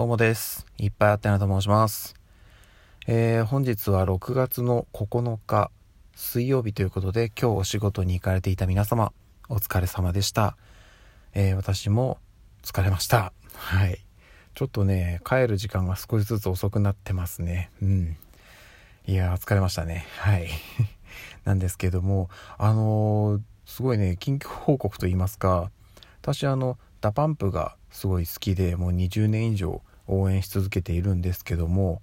どうもです。いっぱいあってなと申します。えー、本日は6月の9日水曜日ということで今日お仕事に行かれていた皆様お疲れ様でした。えー、私も疲れました。はい。ちょっとね、帰る時間が少しずつ遅くなってますね。うん。いや疲れましたね。はい。なんですけども、あのー、すごいね、緊急報告と言いますか、私あの、 DA PUMP がすごい好きでもう20年以上応援し続けているんですけども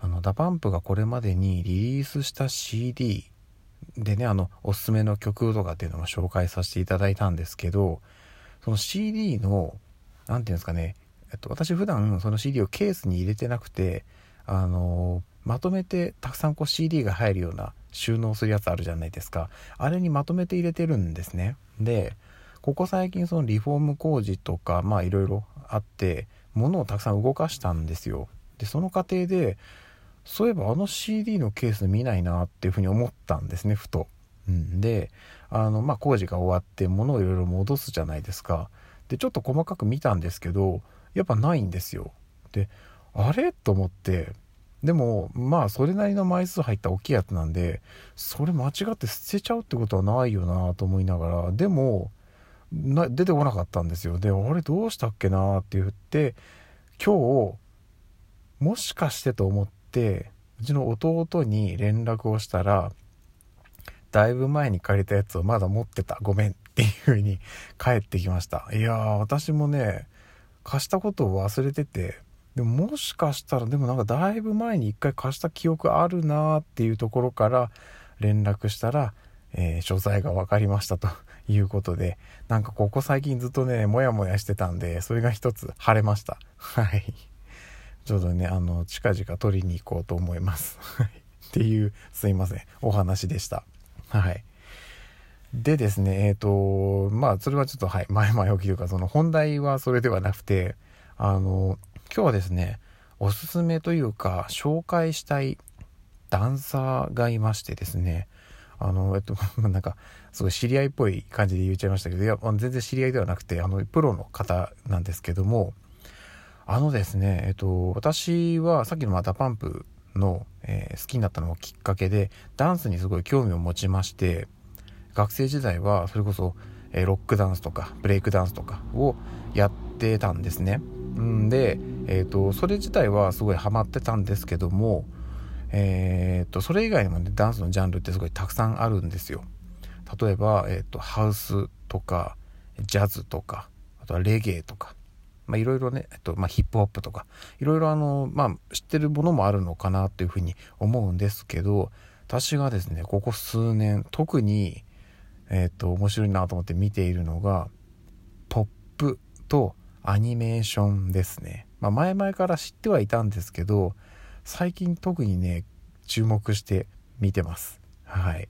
あの DA PUMP がこれまでにリリースした CD でねあのおすすめの曲とかっていうのも紹介させていただいたんですけどその CD の何て言うんですかね、えっと、私普段その CD をケースに入れてなくてあのまとめてたくさんこう CD が入るような収納するやつあるじゃないですか。あれにまとめて入れてるんですね。でここ最近そのリフォーム工事とかまあいろいろあって物をたくさん動かしたんですよ。でその過程でそういえばあの CD のケース見ないなっていうふうに思ったんですねふと、うん、であのまあ工事が終わって物をいろいろ戻すじゃないですか。でちょっと細かく見たんですけどやっぱないんですよ。であれ？と思って。でもまあそれなりの枚数入った大きいやつなんでそれ間違って捨てちゃうってことはないよなと思いながら。でもな出てこなかったんですよ。であれどうしたっけなって言って今日もしかしてと思ってうちの弟に連絡をしたらだいぶ前に借りたやつをまだ持ってた。ごめんっていう風に帰ってきました。いやー私もね貸したことを忘れててでももしかしたらでもなんかだいぶ前に一回貸した記憶あるなーっていうところから連絡したら、えー、所在が分かりましたと。いうことで、なんかここ最近ずっとね、もやもやしてたんで、それが一つ晴れました。はい。ちょうどね、あの、近々取りに行こうと思います。はい。っていう、すいません、お話でした。はい。でですね、えっ、ー、と、まあ、それはちょっと、はい、前々置きというか、その本題はそれではなくて、あの、今日はですね、おすすめというか、紹介したいダンサーがいましてですね、あの、えっと、なんか、すごい知り合いっぽい感じで言っちゃいましたけど、いや、全然知り合いではなくて、あの、プロの方なんですけども、あのですね、えっと、私はさっきのまたパンプの、えー、好きになったのもきっかけで、ダンスにすごい興味を持ちまして、学生時代はそれこそ、えー、ロックダンスとか、ブレイクダンスとかをやってたんですね。んで、えっ、と、それ自体はすごいハマってたんですけども、えー、っと、それ以外にもね、ダンスのジャンルってすごいたくさんあるんですよ。例えば、えー、っと、ハウスとか、ジャズとか、あとはレゲエとか、まあいろいろね、えっと、まあヒップホップとか、いろいろあの、まあ知ってるものもあるのかなっていうふうに思うんですけど、私がですね、ここ数年、特に、えっと、面白いなと思って見ているのが、ポップとアニメーションですね。まあ前々から知ってはいたんですけど、最近特にね注目して見てます。はい。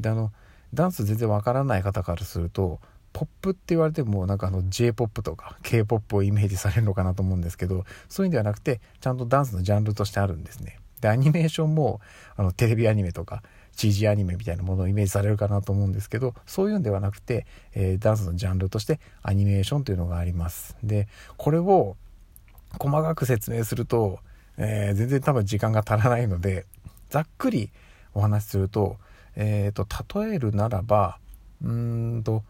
であのダンス全然わからない方からするとポップって言われてもなんかあの J-POP とか K-POP をイメージされるのかなと思うんですけどそういうんではなくてちゃんとダンスのジャンルとしてあるんですね。でアニメーションもあのテレビアニメとか CG アニメみたいなものをイメージされるかなと思うんですけどそういうんではなくて、えー、ダンスのジャンルとしてアニメーションというのがあります。でこれを細かく説明するとえー、全然多分時間が足らないので、ざっくりお話しすると、えっ、ー、と、例えるならば、うんと、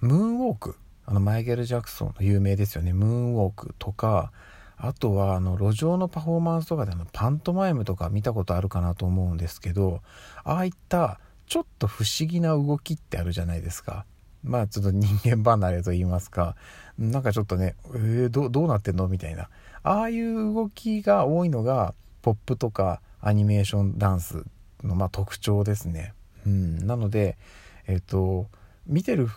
ムーンウォーク。あの、マイケル・ジャクソンの有名ですよね。ムーンウォークとか、あとは、あの、路上のパフォーマンスとかでのパントマイムとか見たことあるかなと思うんですけど、ああいったちょっと不思議な動きってあるじゃないですか。まあちょっと人間離れと言いますか、なんかちょっとね、えー、どどうなってんの？みたいな。ああいう動きが多いのが、ポップとかアニメーションダンスのまあ特徴ですね。うん。なので、えっ、ー、と、見てる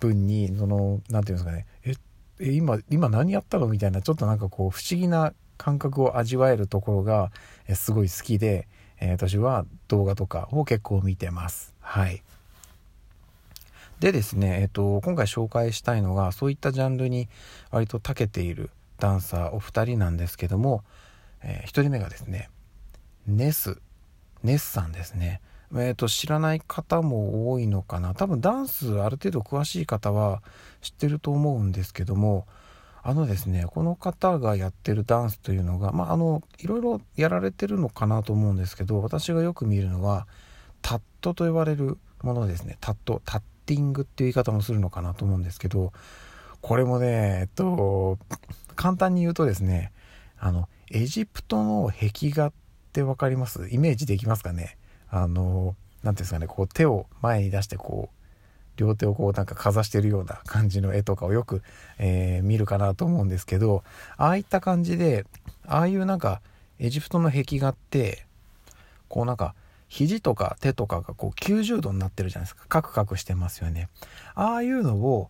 分に、その、なんていうんですかね、え、え今、今何やったの？みたいな、ちょっとなんかこう、不思議な感覚を味わえるところが、えすごい好きで、えー、私は動画とかを結構見てます。はい。でですね、えっと、今回紹介したいのが、そういったジャンルに割と長けているダンサーお二人なんですけども、えー、一人目がですね、ネス、ネスさんですね。え、ー、と、知らない方も多いのかな。多分ダンスある程度詳しい方は知ってると思うんですけども、あのですね、この方がやってるダンスというのが、まあ、あの、いろいろやられてるのかなと思うんですけど、私がよく見るのは、タットと呼ばれるものですね。タット、タッティングっていう言い方もするのかなと思うんですけど、これもね、えっと、簡単に言うとですね、あの、エジプトの壁画って分かります？イメージできますかね？あの、何ていうんですかね、こう手を前に出してこう、両手をこうなんかかざしてるような感じの絵とかをよく、えー、見るかなと思うんですけどああいった感じでああいうなんかエジプトの壁画ってこうなんか肘とか手とかがこう90度になってるじゃないですかカクカクしてますよねああいうのを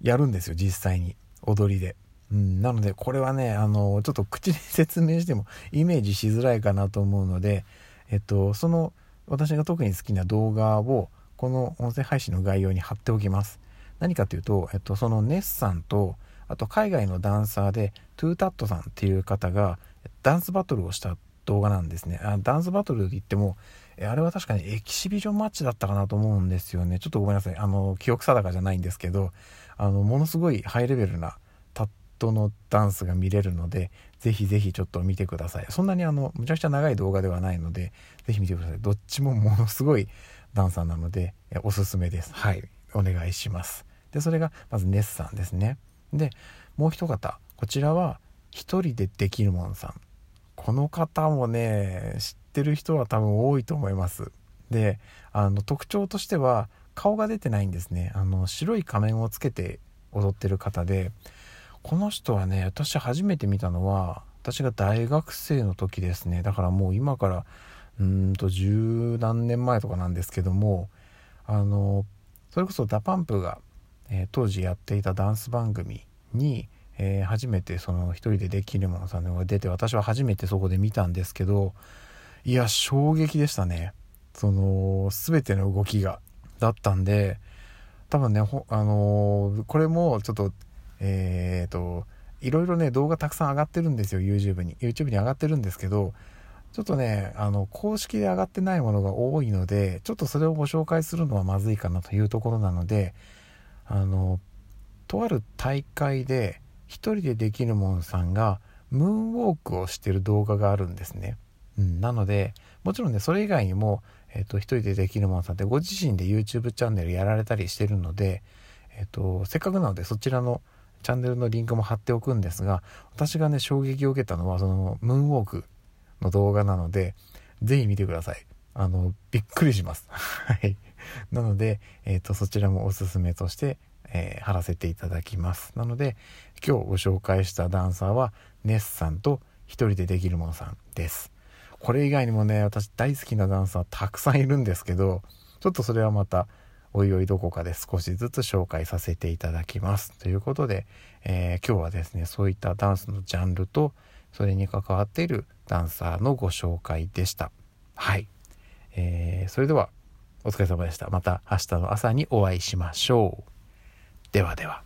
やるんですよ実際に踊りで。うん、なのでこれはねあのちょっと口に説明しても イメージしづらいかなと思うのでえっとその私が特に好きな動画をこの音声配信の概要に貼っておきます。何かというと、えっと、そのネッさんと、あと海外のダンサーで、トゥータットさんっていう方が、ダンスバトルをした動画なんですね。あダンスバトルで言っても、あれは確かにエキシビジョンマッチだったかなと思うんですよね。ちょっとごめんなさい。あの、記憶定かじゃないんですけど、あの、ものすごいハイレベルなタットのダンスが見れるので、ぜひぜひちょっと見てください。そんなにあの、むちゃくちゃ長い動画ではないので、ぜひ見てください。どっちも ものすごいダンサーなので、おすすめです。はい。お願いします。で、それが、まずネッさんですね。で、もう一方。こちらは、一人でできるもんさん。この方もね、知ってる人は多分多いと思います。で、あの、特徴としては、顔が出てないんですね。あの、白い仮面をつけて踊ってる方で、この人はね、私初めて見たのは、私が大学生の時ですね。だからもう今からうんと十何年前とかなんですけどもあのそれこそ DA PUMP が、えー、当時やっていたダンス番組に、えー、初めてそのひとりでできるもんさんが出て私は初めてそこで見たんですけどいや衝撃でしたね。その全ての動きがだったんで多分ねあのー、これもちょっとえっ、といろいろね動画たくさん上がってるんですよ YouTube に。YouTube に上がってるんですけどちょっとね、あの、公式で上がってないものが多いので、ちょっとそれをご紹介するのはまずいかなというところなので、あの、とある大会で、一人でできるもんさんが、ムーンウォークをしてる動画があるんですね。うん、なので、もちろんね、それ以外にも、えっ、と、一人でできるもんさんってご自身で YouTube チャンネルやられたりしてるので、えっ、と、せっかくなのでそちらのチャンネルのリンクも貼っておくんですが、私がね、衝撃を受けたのは、その、ムーンウォークの動画なので、ぜひ見てください。あの、びっくりします。はい。なので、えっ、と、そちらもおすすめとして、えー、貼らせていただきます。なので、今日ご紹介したダンサーは、ネスさんと一人でできるものさんです。これ以外にもね、私大好きなダンサーたくさんいるんですけど、ちょっとそれはまた、おいおいどこかで少しずつ紹介させていただきます。ということで、えー、今日はですね、そういったダンスのジャンルと、それに関わっているダンサーのご紹介でした。はい。えー、それでは、お疲れ様でした。また明日の朝にお会いしましょう。ではでは。